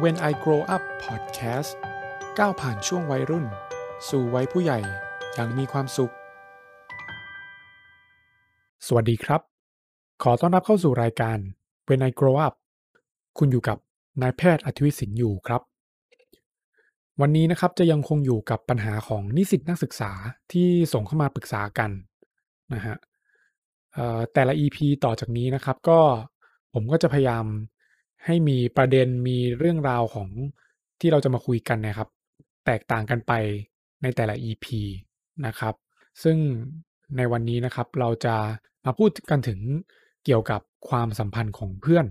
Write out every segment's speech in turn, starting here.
When I Grow Up Podcast ก้าวผ่านช่วงวัยรุ่น สู่วัยผู้ใหญ่อย่างมีความสุข สวัสดีครับ ขอต้อนรับเข้าสู่รายการ When I Grow Up คุณอยู่กับนายแพทย์อธิวิสินอยู่ครับ วันนี้นะครับจะยังคงอยู่กับปัญหาของนิสิตนักศึกษาที่ส่งเข้ามาปรึกษากันนะฮะแต่ละ EP ต่อจากนี้นะครับก็ผมก็จะพยายาม ให้มีประเด็น มีเรื่องราวของ ที่เราจะมาคุยกันนะครับ แตกต่างกันไปในแต่ละ EP นะครับ ซึ่งในวันนี้นะครับเราจะมาพูดกันถึงเกี่ยวกับความสัมพันธ์ของเพื่อน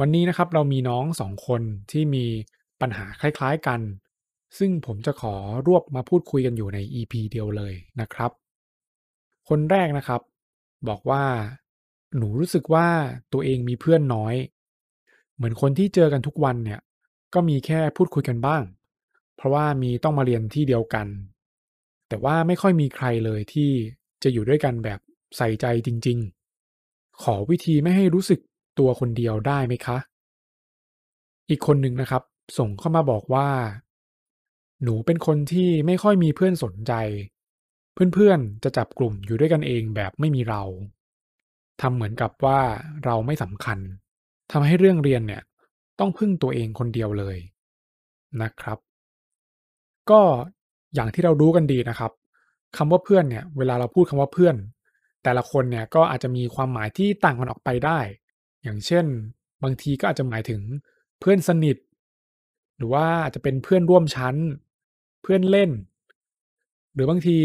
วันนี้นะครับเรามีน้องสองคนที่มีปัญหาคล้าย ๆกัน ซึ่งผมจะขอรวบมาพูดคุยกันอยู่ใน EP เดียวเลยนะครับ คนแรกนะครับ บอกว่า หนูรู้สึกว่าตัวเองมีเพื่อนน้อย เหมือนคนที่เจอกันทุกวันเนี่ย ก็มีแค่พูดคุยกันบ้าง เพราะว่ามีต้องมาเรียนที่เดียวกัน แต่ว่าไม่ค่อยมีใครเลยที่จะอยู่ด้วยกันแบบใส่ใจจริง ๆ ขอวิธีไม่ให้รู้สึกตัวคนเดียวได้ไหมคะ อีกคนหนึ่งนะครับ ส่งเข้ามาบอกว่า หนูเป็นคนที่ไม่ค่อยมีเพื่อนสนใจ เพื่อนๆจะจับกลุ่มอยู่ด้วยกันเองแบบไม่มีเราทำเหมือนกับว่าเราไม่สำคัญ ทำให้เรื่องเรียนเนี่ยต้องพึ่งตัวเองคนเดียวเลยนะครับ ก็อย่างที่เรารู้กันดีนะครับคำว่าเพื่อนเนี่ยเวลาเราพูดคำว่าเพื่อน แต่ละคนเนี่ยก็อาจจะมีความหมายที่ต่างกันออกไปได้ อย่างเช่น บางทีก็อาจจะหมายถึงเพื่อนสนิท หรือว่าอาจจะเป็นเพื่อนร่วมชั้น เพื่อนเล่น หรือบางที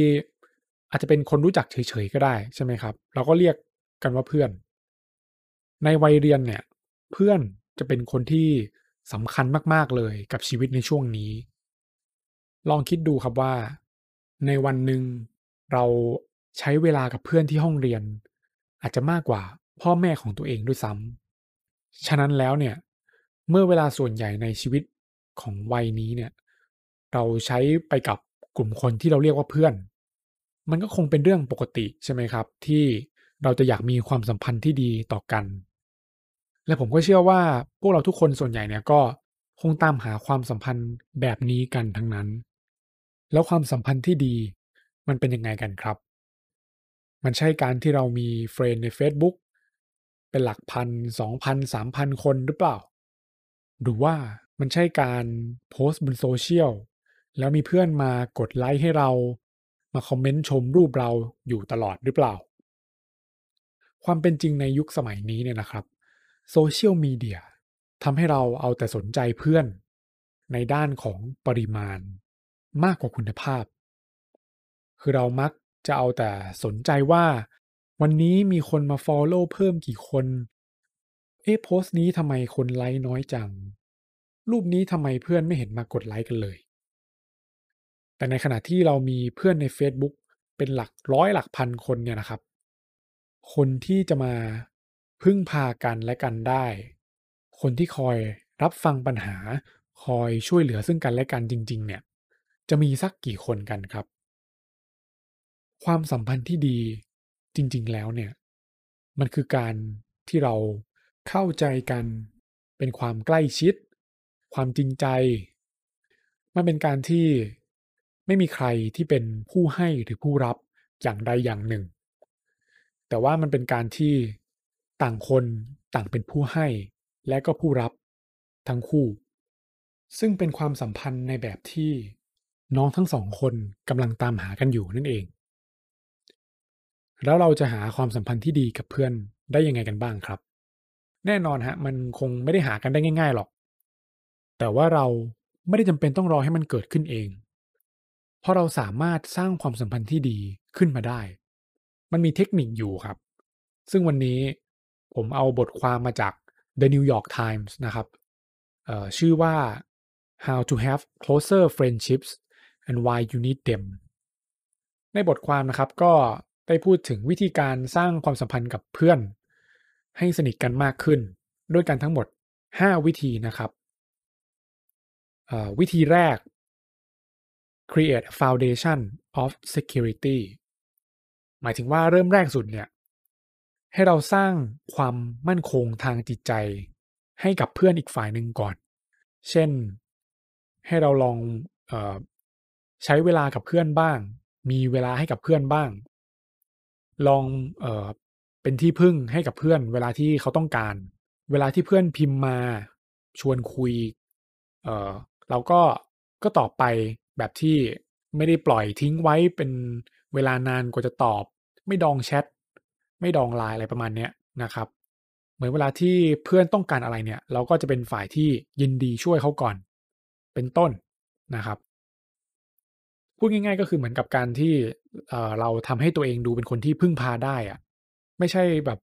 อาจจะเป็นคนรู้จักเฉยๆก็ได้ใช่ไหมครับ เราก็เรียกกันว่าเพื่อน ในวัยเรียนเนี่ย เพื่อนจะเป็นคนที่สำคัญมาก ๆ เลยกับชีวิตในช่วงนี้ ลองคิดดูครับว่า ในวันหนึ่งเราใช้เวลากับเพื่อนที่ห้องเรียน อาจจะมากกว่าพ่อแม่ของตัวเองด้วยซ้ำฉะนั้นแล้วเนี่ย เมื่อเวลาส่วนใหญ่ในชีวิตของวัยนี้เนี่ย เราใช้ไปกับกลุ่มคนที่เราเรียกว่าเพื่อน มันก็คงเป็นเรื่องปกติใช่ไหมครับ ที่เราจะอยากมีความสัมพันธ์ที่ดีต่อกัน และผมก็เชื่อว่าพวกเราทุกคนส่วนใหญ่เนี่ยก็คงตามหาความสัมพันธ์แบบนี้กันทั้งนั้น แล้วความสัมพันธ์ที่ดีมันเป็นยังไงกันครับ มันใช่การที่เรามี friend ใน Facebook เป็นหลักพันสองพันสามพันคนหรือเปล่า หรือว่ามันใช่การโพสต์บนโซเชียลแล้วมีเพื่อนมากดไลค์ให้เรา มาคอมเมนต์ชมรูปเราอยู่ตลอดหรือเปล่า ความเป็นจริงในยุคสมัยนี้เนี่ยนะครับ โซเชียลมีเดียทำให้เราเอาแต่สนใจเพื่อน ในด้านของปริมาณมากกว่าคุณภาพ คือเรามักจะเอาแต่สนใจว่า วันนี้มีคนมา Follow เพิ่มกี่คน เอ๊ะโพสต์นี้ทำไมคนไลค์น้อยจัง รูปนี้ทำไมเพื่อนไม่เห็นมากดไลค์กันเลย แต่ในขณะที่เรามีเพื่อนใน Facebook เป็นหลักร้อยหลักพันคนเนี่ยนะครับ คนที่จะมา พึ่งพากันและกันได้ คนที่คอยรับฟังปัญหา คอยช่วยเหลือซึ่งกันและกันจริง ๆ เนี่ย จะมีสักกี่คนกันครับ ความสัมพันธ์ที่ดีจริง ๆ แล้วเนี่ย มันคือการที่เราเข้าใจกัน เป็นความใกล้ชิด ความจริงใจ มันเป็นการที่ไม่มีใครที่เป็นผู้ให้หรือผู้รับอย่างใดอย่างหนึ่ง แต่ว่ามันเป็นการที่ ต่างคนต่างเป็นผู้ให้และก็ผู้รับทั้งคู่ ซึ่งเป็นความสัมพันธ์ในแบบที่น้องทั้งสองคนกำลังตามหากันอยู่นั่นเอง แล้วเราจะหาความสัมพันธ์ที่ดีกับเพื่อนได้ยังไงกันบ้างครับ แน่นอนฮะมันคงไม่ได้หากันได้ง่าย ๆหรอก แต่ว่าเราไม่ได้จำเป็นต้องรอให้มันเกิดขึ้นเอง เพราะเราสามารถสร้างความสัมพันธ์ที่ดีขึ้นมาได้ มันมีเทคนิคอยู่ครับ ซึ่งวันนี้ ผมเอาบทความมาจาก The New York Times นะครับชื่อว่า How to Have Closer Friendships and Why You Need Them ในบทความนะครับก็ได้พูดถึงวิธีการสร้างความสัมพันธ์กับเพื่อน ให้สนิทกันมากขึ้น ด้วยกันทั้งหมด 5 วิธีนะครับ วิธีแรก create a foundation of security หมายถึงว่าเริ่มแรกสุดเนี่ย ให้เราสร้างความมั่นคงทางจิตใจ ให้กับเพื่อนอีกฝ่ายหนึ่งก่อน เช่น ให้เราลองออใช้เวลากับเพื่อนบ้าง มีเวลาให้กับเพื่อนบ้าง ลองเออเป็นที่พึ่งให้กับเพื่อน เวลาที่เขาต้องการ เวลาที่เพื่อนพิมพ์มาชวนคุย เออเราก็ก็ตอบไปแบบที่ไม่ได้ปล่อยทิ้งไว้เป็นเวลานานกว่าจะตอบ ไม่ดองแชท ไม่ดองไลน์อะไรประมาณเนี้ยนะครับ เหมือนเวลาที่เพื่อนต้องการอะไรเนี่ย เราก็จะเป็นฝ่ายที่ยินดีช่วยเขาก่อน เป็นต้นนะครับพูดง่าย ๆ ก็คือเหมือนกับการที่เออเราทำให้ตัวเองดูเป็นคนที่พึ่งพาได้อะไม่ใช่แบบ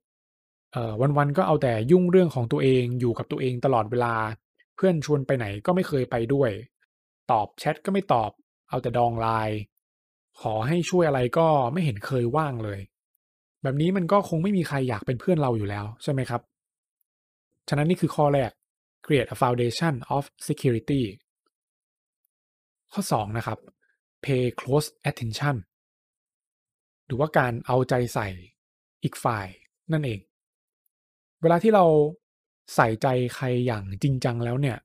เออวันๆก็เอาแต่ยุ่งเรื่องของตัวเองอยู่กับตัวเองตลอดเวลา เพื่อนชวนไปไหนก็ไม่เคยไปด้วย ตอบแชทก็ไม่ตอบ เอาแต่ดองไลน์ขอให้ช่วยอะไรก็ไม่เห็นเคยว่างเลย แบบนี้มันก็คงไม่มีใครอยากเป็นเพื่อนเราอยู่แล้วใช่ไหมครับ ฉะนั้นนี่คือข้อแรก create a foundation of security ข้อ 2 นะครับ pay close attention หรือว่าการเอาใจใส่อีกฝ่ายนั่นเอง เวลาที่เราใส่ใจใครอย่างจริงจังแล้วเนี่ย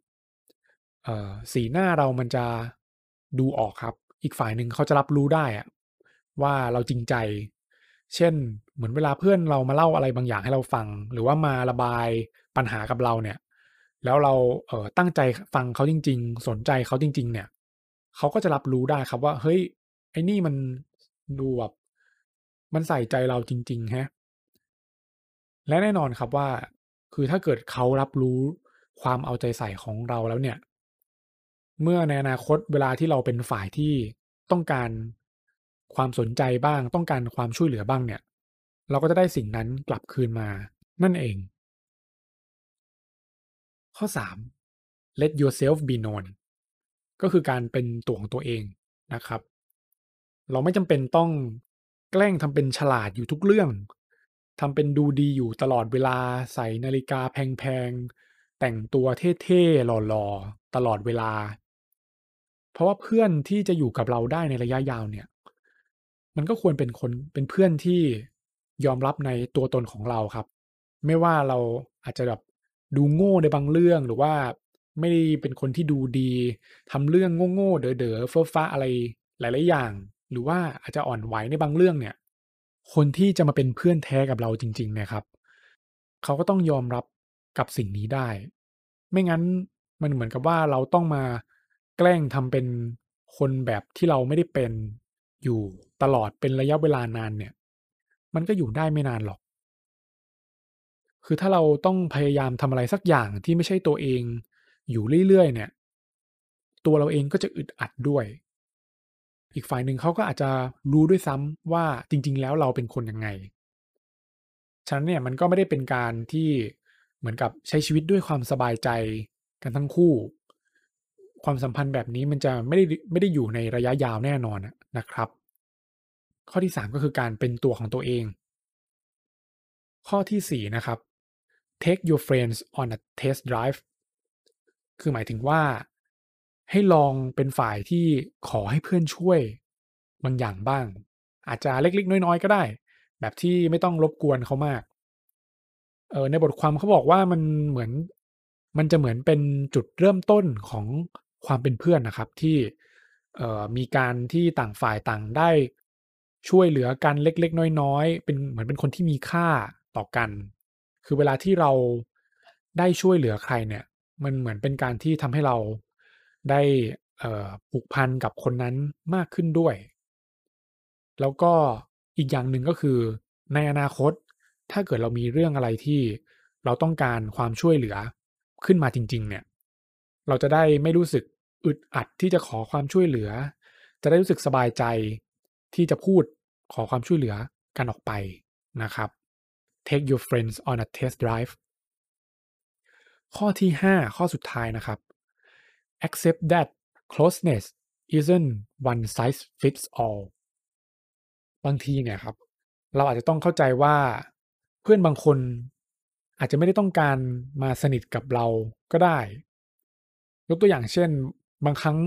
สีหน้าเรามันจะดูออกครับ อีกฝ่ายหนึ่งเขาจะรับรู้ได้อะว่าเราจริงใจ เช่น เหมือนเวลาเพื่อนเรามาเล่าอะไรบางอย่างให้เราฟัง หรือว่ามาระบายปัญหากับเราเนี่ย แล้วเราเออตั้งใจฟังเขาจริง ๆ สนใจเขาจริง ๆ เนี่ยเขาก็จะรับรู้ได้ครับว่า เฮ้ยไอ้นี่มันดูแบบมันใส่ใจเราจริงๆฮะและแน่นอนครับว่า คือถ้าเกิดเขารับรู้ความเอาใจใส่ของเราแล้วเนี่ย เมื่อในอนาคตเวลาที่เราเป็นฝ่ายที่ต้องการ ความสนใจบ้างต้องการความช่วยเหลือบ้างเนี่ย เราก็จะได้สิ่งนั้นกลับคืนมานั่นเอง ข้อ 3 let yourself be known ก็คือการเป็นตัวของตัวเองนะครับ เราไม่จำเป็นต้องแกล้งทำเป็นฉลาดอยู่ทุกเรื่องทำเป็นดูดีอยู่ตลอดเวลาใส่นาฬิกาแพงๆ แต่งตัวเท่ๆหล่อๆ ตลอดเวลา เพราะว่าเพื่อนที่จะอยู่กับเราได้ในระยะยาวเนี่ย มันก็ควรเป็นคนเป็นเพื่อนที่ยอมรับในตัวตนของเราครับ ไม่ว่าเราอาจจะแบบดูโง่ในบางเรื่องหรือว่าไม่ได้เป็นคนที่ดูดีทำเรื่องโง่ๆเด๋อๆเฟ้อฟ้าอะไรหลายๆอย่าง หรือว่าอาจจะอ่อนไหวในบางเรื่องเนี่ย คนที่จะมาเป็นเพื่อนแท้กับเราจริงๆเนี่ยครับ เขาก็ต้องยอมรับกับสิ่งนี้ได้ ไม่งั้นมันเหมือนกับว่าเราต้องมาแกล้งทำเป็นคนแบบที่เราไม่ได้เป็น อยู่ตลอดเป็นระยะเวลานานเนี่ย มันก็อยู่ได้ไม่นานหรอก คือถ้าเราต้องพยายามทำอะไรสักอย่างที่ไม่ใช่ตัวเองอยู่เรื่อยๆเนี่ย ตัวเราเองก็จะอึดอัดด้วย อีกฝ่ายหนึ่งเขาก็อาจจะรู้ด้วยซ้ำว่าจริง ๆ แล้วเราเป็นคนยังไงฉะนั้นเนี่ยมันก็ไม่ได้เป็นการที่เหมือนกับใช้ชีวิตด้วยความสบายใจกันทั้งคู่ ความสัมพันธ์แบบนี้มันจะไม่ได้ไม่ได้อยู่ในระยะยาวแน่นอน นะครับ ข้อที่ 3 ก็คือการเป็นตัวของตัวเอง ข้อที่ 4 นะครับ take your friends on a test drive คือหมายถึงว่าให้ลองเป็นฝ่ายที่ขอให้เพื่อนช่วยบางอย่างบ้าง อาจจะเล็กๆ น้อยๆ ก็ได้ แบบที่ไม่ต้องรบกวนเขามากเออในบทความเขาบอกว่ามันเหมือนมันจะเหมือนเป็นจุดเริ่มต้นของความเป็นเพื่อนนะครับ ที่ มีการที่ต่างฝ่ายต่างได้ช่วยเหลือกันเล็ก ๆ น้อยๆ เป็นเหมือนเป็นคนที่มีค่าต่อกัน คือเวลาที่เราได้ช่วยเหลือใครเนี่ย มันเหมือนเป็นการที่ทำให้เราได้ผูกพันกับคนนั้นมากขึ้นด้วย แล้วก็อีกอย่างหนึ่งก็คือในอนาคตถ้าเกิดเรามีเรื่องอะไรที่เราต้องการความช่วยเหลือขึ้นมาจริง ๆ เนี่ย เราจะได้ไม่รู้สึก อึดอัดที่จะขอความช่วยเหลือ จะได้รู้สึกสบายใจที่จะพูดขอความช่วยเหลือกันออกไปนะครับ take your friends on a test drive ข้อที่ 5 ข้อสุดท้ายนะครับ accept that closeness isn't one size fits all บางทีเนี่ยครับ เราอาจจะต้องเข้าใจว่าเพื่อนบางคนอาจจะไม่ได้ต้องการมาสนิทกับเราก็ได้ ยกตัวอย่างเช่น บางครั้ง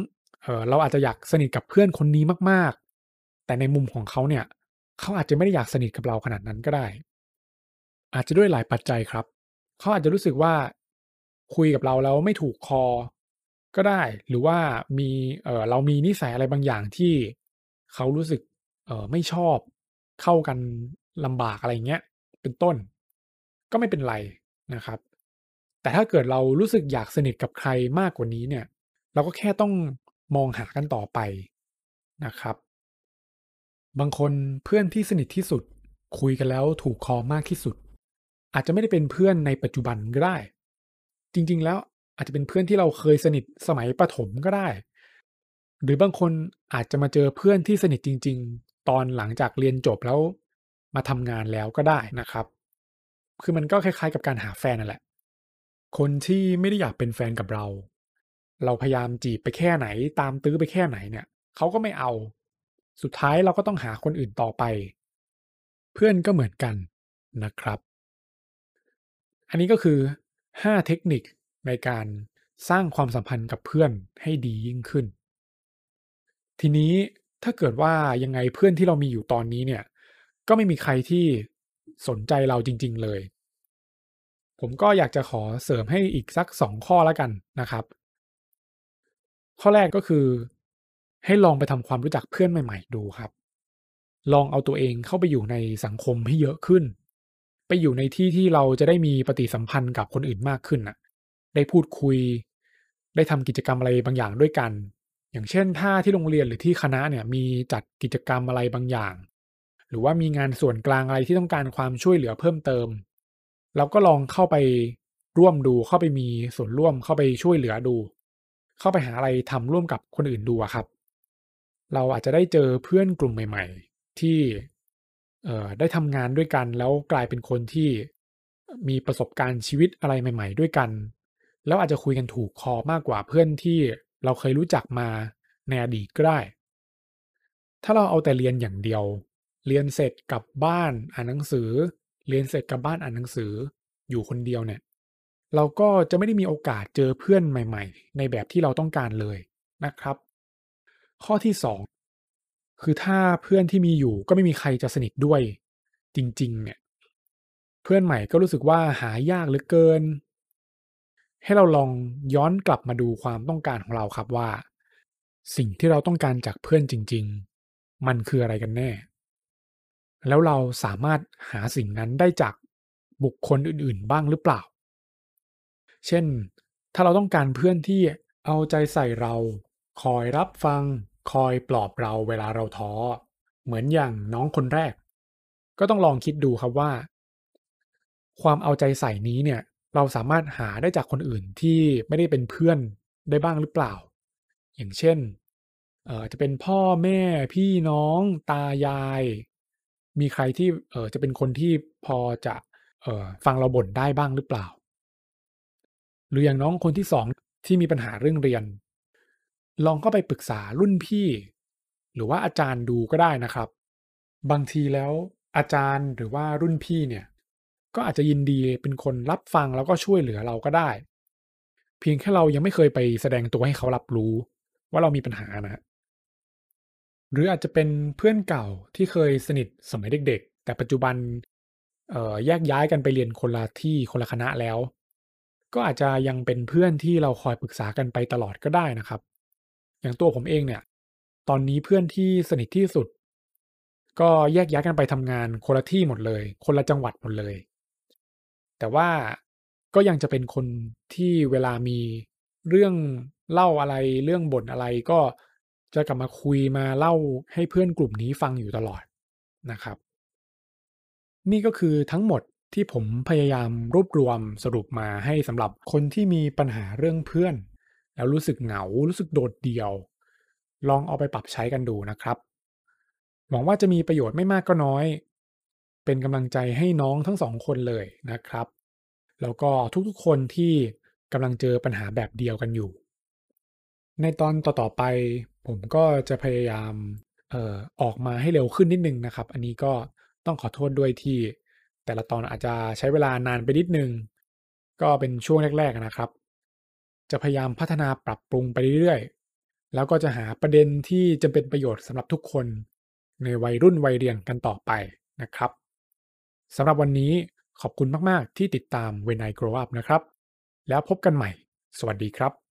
เเราอาจจะอยากสนิทกับเพื่อนคนนี้มาก ๆ แต่ในมุมของเขาเนี่ย เขาอาจจะไม่ได้อยากสนิทกับเราขนาดนั้นก็ได้ อาจจะด้วยหลายปัจจัยครับ เขาอาจจะรู้สึกว่าคุยกับเราแล้วไม่ถูกคอ ก็ได้ หรือว่ามีเออเรามีนิสัยอะไรบางอย่างที่เขารู้สึกเออไม่ชอบเข้ากันลำบากอะไรเงี้ย เป็นต้น ก็ไม่เป็นไรนะครับ แต่ถ้าเกิดเรารู้สึกอยากสนิทกับใครมากกว่านี้เนี่ย เราก็แค่ต้องมองหากันต่อไปนะครับ บางคนเพื่อนที่สนิทที่สุด คุยกันแล้วถูกคอมากที่สุด อาจจะไม่ได้เป็นเพื่อนในปัจจุบันก็ได้ จริงๆแล้วอาจจะเป็นเพื่อนที่เราเคยสนิทสมัยประถมก็ได้ หรือบางคนอาจจะมาเจอเพื่อนที่สนิทจริง ๆ ตอนหลังจากเรียนจบแล้วมาทำงานแล้วก็ได้นะครับ คือมันก็คล้ายๆ กับการหาแฟนนั่นแหละ คนที่ไม่ได้อยากเป็นแฟนกับเรา เราพยายามจีบไปแค่ไหน ตามตื้อไปแค่ไหนเนี่ยเขาก็ไม่เอา สุดท้ายเราก็ต้องหาคนอื่นต่อไป เพื่อนก็เหมือนกันนะครับ อันนี้ก็คือ 5 เทคนิคในการสร้างความสัมพันธ์กับเพื่อนให้ดียิ่งขึ้น ทีนี้ถ้าเกิดว่ายังไงเพื่อนที่เรามีอยู่ตอนนี้เนี่ย ก็ไม่มีใครที่สนใจเราจริง ๆ เลย ผมก็อยากจะขอเสริมให้อีกสัก 2 ข้อแล้วกันนะครับ ข้อแรกก็คือ ให้ลองไปทำความรู้จักเพื่อนใหม่ ๆ ดูครับ ลองเอาตัวเองเข้าไปอยู่ในสังคมให้เยอะขึ้น ไปอยู่ในที่ที่เราจะได้มีปฏิสัมพันธ์กับคนอื่นมากขึ้นน่ะ ได้พูดคุย ได้ทำกิจกรรมอะไรบางอย่างด้วยกัน อย่างเช่น ถ้าที่โรงเรียนหรือที่คณะเนี่ยมีจัดกิจกรรมอะไรบางอย่าง หรือว่ามีงานส่วนกลางอะไรที่ต้องการความช่วยเหลือเพิ่มเติม เราก็ลองเข้าไปร่วมดูเข้าไปมีส่วนร่วมเข้าไปช่วยเหลือดู เข้าไปหาอะไรทำร่วมกับคนอื่นดูอะครับ เราอาจจะได้เจอเพื่อนกลุ่มใหม่ ๆ ที่เอ่อได้ทำงานด้วยกัน แล้วกลายเป็นคนที่มีประสบการณ์ชีวิตอะไรใหม่ ๆ ด้วยกัน แล้วอาจจะคุยกันถูกคอมากกว่าเพื่อนที่เราเคยรู้จักมาในอดีตก็ได้ ถ้าเราเอาแต่เรียนอย่างเดียว เรียนเสร็จกลับบ้านอ่านหนังสือ เรียนเสร็จกลับบ้านอ่านหนังสืออยู่คนเดียวเนี่ย เราก็จะไม่ได้มีโอกาสเจอเพื่อนใหม่ ๆ ในแบบที่เราต้องการเลยนะครับ ข้อที่ 2 คือถ้าเพื่อนที่มีอยู่ก็ไม่มีใครจะสนิทด้วย จริง ๆ เนี่ย เพื่อนใหม่ก็รู้สึกว่าหายากเหลือเกิน ให้เราลองย้อนกลับมาดูความต้องการของเราครับว่า สิ่งที่เราต้องการจากเพื่อนจริง ๆ มันคืออะไรกันแน่ แล้วเราสามารถหาสิ่งนั้นได้จากบุคคลอื่น ๆ บ้างหรือเปล่า เช่น ถ้าเราต้องการเพื่อนที่เอาใจใส่เรา คอยรับฟัง คอยปลอบเราเวลาเราท้อ เหมือนอย่างน้องคนแรก ก็ต้องลองคิดดูครับว่า ความเอาใจใส่นี้เนี่ย เราสามารถหาได้จากคนอื่นที่ไม่ได้เป็นเพื่อนได้บ้างหรือเปล่า อย่างเช่นเอ่ออาจจะเป็นพ่อแม่พี่น้องตายาย มีใครที่เอ่อจะเป็นคนที่พอจะเอ่อฟังเราบ่นได้บ้างหรือเปล่า หรืออย่างน้องคนที่2ที่มีปัญหาเรื่องเรียน ลองเข้าไปปรึกษารุ่นพี่ หรือว่าอาจารย์ดูก็ได้นะครับ บางทีแล้วอาจารย์หรือว่ารุ่นพี่เนี่ย ก็อาจจะยินดีเป็นคนรับฟังแล้วก็ช่วยเหลือเราก็ได้ เพียงแค่เรายังไม่เคยไปแสดงตัวให้เขารับรู้ ว่าเรามีปัญหานะหรืออาจจะเป็นเพื่อนเก่าที่เคยสนิทสมัยเด็ก ๆ แต่ปัจจุบันแยกย้ายกันไปเรียนคนละที่คนละคณะแล้ว ก็อาจจะยังเป็นเพื่อนที่เราคอยปรึกษากันไปตลอดก็ได้นะครับ อย่างตัวผมเองเนี่ย ตอนนี้เพื่อนที่สนิทที่สุด ก็แยกย้ายกันไปทำงานคนละที่หมดเลย คนละจังหวัดหมดเลย แต่ว่าก็ยังจะเป็นคนที่เวลามีเรื่องเล่าอะไรเรื่องบ่นอะไรก็จะกลับมาคุยมาเล่าให้เพื่อนกลุ่มนี้ฟังอยู่ตลอดนะครับ นี่ก็คือทั้งหมด ที่ผมพยายามรวบรวมสรุปมาให้สำหรับคนที่มีปัญหาเรื่องเพื่อน แล้วรู้สึกเหงารู้สึกโดดเดี่ยว ลองเอาไปปรับใช้กันดูนะครับ หวังว่าจะมีประโยชน์ไม่มากก็น้อย เป็นกำลังใจให้น้องทั้ง2คนเลยนะครับ แล้วก็ทุกๆคนที่กำลังเจอปัญหาแบบเดียวกันอยู่ ในตอนต่อๆไป ผมก็จะพยายามออออกมาให้เร็วขึ้นนิดนึงนะครับ อันนี้ก็ต้องขอโทษด้วยที่ แต่ละตอนอาจจะใช้เวลานานไปนิดหนึ่งก็เป็นช่วงแรก ๆนะครับ จะพยายามพัฒนาปรับปรุงไปเรื่อยๆ แล้วก็จะหาประเด็นที่จะเป็นประโยชน์สำหรับทุกคน ในวัยรุ่นวัยเรียนกันต่อไปนะครับสำหรับวันนี้ขอบคุณมาก ๆ ที่ติดตาม When I Grow Up นะครับ แล้วพบกันใหม่ สวัสดีครับ